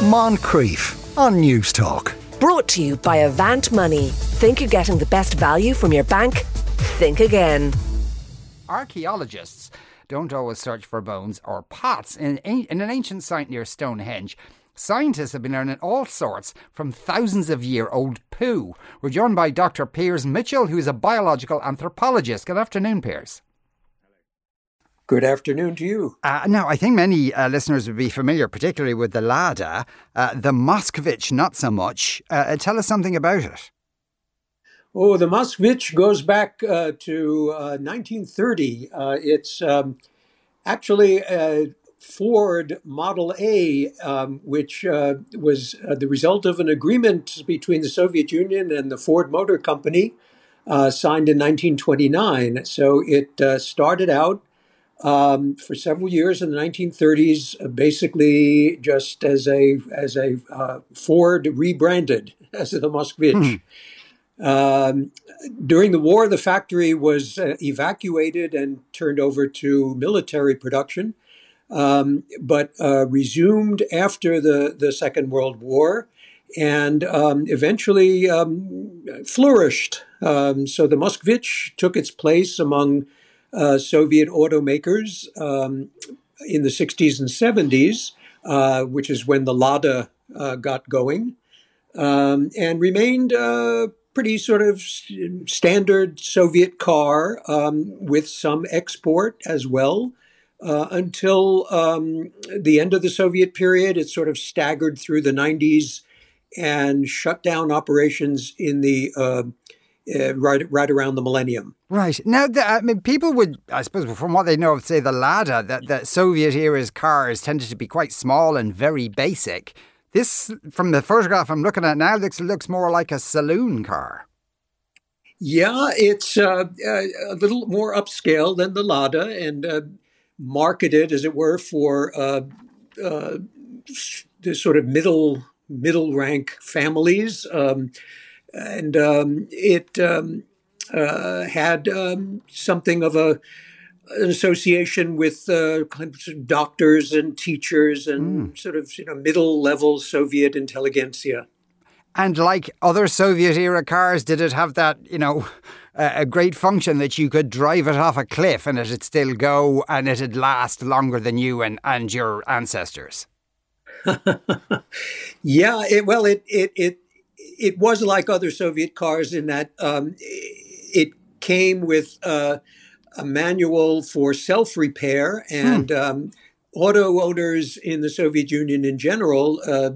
Moncrieff on Newstalk. Brought to you by Avant Money. Think you're getting the best value from your bank? Think again. Archaeologists don't always search for bones or pots. In, in an ancient site near Stonehenge, Scientists have been learning all sorts from thousands of year old poo. We're joined by Dr. Piers Mitchell, who is a biological anthropologist. Good afternoon, Piers. Good afternoon to you. Uh, now, I think many uh, listeners would be familiar, particularly with the Lada, uh, the Moskvich, not so much. Uh, tell us something about it. Oh, the Moskvich goes back uh, to 1930. Uh, it's um, actually a Ford Model A, um, which uh, was uh, the result of an agreement between the Soviet Union and the Ford Motor Company, uh, signed in 1929. So it uh, started out um, for several years in the 1930s, uh, basically just as a as a uh, Ford rebranded as the Moskvich. Hmm. Um, during the war, the factory was evacuated and turned over to military production um, but uh, resumed after the, the Second World War and um, eventually um, flourished. Um, so the Moskvich took its place among uh, Soviet automakers um, in the 60s and 70s, uh, which is when the Lada uh, got going, um, and remained a pretty sort of standard Soviet car with some export as well. Uh, until um, the end of the Soviet period. It sort of staggered through the 90s and shut down operations in the uh, right right around the millennium. Right now, the, I mean, people would, I suppose, from what they know of, say the Lada, that the Soviet era's cars tended to be quite small and very basic. This, from the photograph I'm looking at now, looks looks more like a saloon car. Yeah, it's uh, uh a little more upscale than the Lada, and uh, marketed, as it were, for uh, uh, the sort of middle middle rank families, um, and um, it um, uh, had um, something of a an association with uh, doctors and teachers and mm. sort of you know middle level Soviet intelligentsia. And like other Soviet era cars, did it have that, you know, a great function that you could drive it off a cliff and it'd still go and it'd last longer than you and, and your ancestors? yeah, it, well, it, it, it, it was like other Soviet cars in that um, it came with uh, a manual for self repair and hmm. um, auto owners in the Soviet Union in general uh,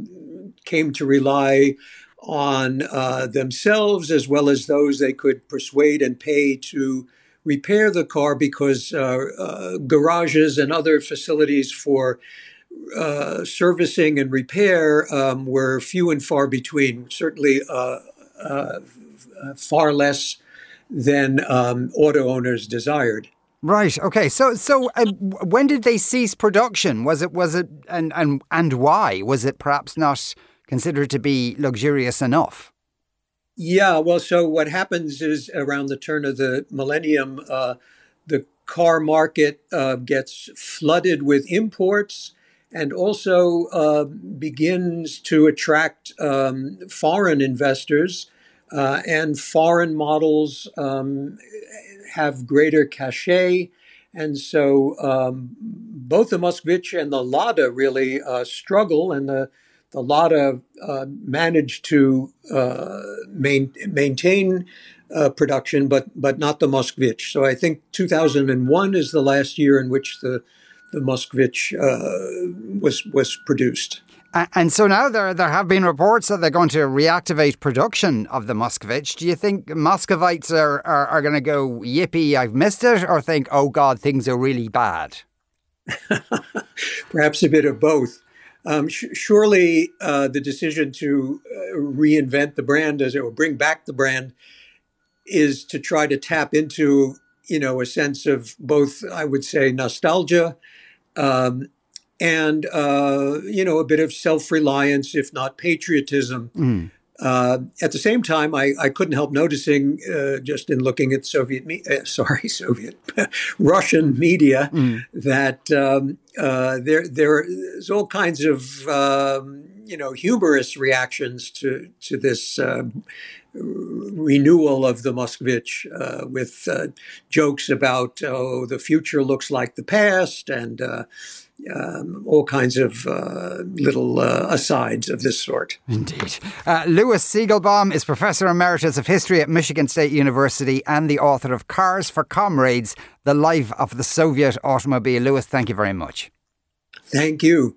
came to rely on uh, themselves as well as those they could persuade and pay to repair the car because uh, uh, garages and other facilities for uh, servicing and repair um, were few and far between, certainly uh, uh, far less than um, auto owners desired. Right. Okay. So, so uh, when did they cease production? Was it was it and and and why was it perhaps not considered to be luxurious enough? Yeah, well, so what happens is around the turn of the millennium, uh, the car market uh, gets flooded with imports and also uh, begins to attract um, foreign investors. Uh, and foreign models um, have greater cachet. And so um, both the Moskvich and the Lada really uh, struggle, and the the Lada uh, managed to uh, main, maintain uh, production, but but not the Moskvich. So I think 2001 is the last year in which the the Moskvich uh, was was produced. And so now there there have been reports that they're going to reactivate production of the Moskvich. Do you think Muscovites are, are, are going to go, yippee, I've missed it, or think, oh God, things are really bad? Perhaps a bit of both. Um, sh- surely uh, the decision to uh, reinvent the brand as it or bring back the brand is to try to tap into you know a sense of both I would say nostalgia um, and uh, you know a bit of self reliance if not patriotism. Mm. Uh, at the same time, I, I couldn't help noticing, uh, just in looking at Soviet, me- uh, sorry, Soviet, Russian media, mm. that um, uh, there there's all kinds of um, you know, humorous reactions to to this uh, renewal of the Moskvich uh, with uh, jokes about oh the future looks like the past and uh, um, all kinds of uh, little uh, asides of this sort. Indeed. Uh, Lewis Siegelbaum is Professor Emeritus of History at Michigan State University and the author of Cars for Comrades The Life of the Soviet Automobile. Lewis, thank you very much. Thank you.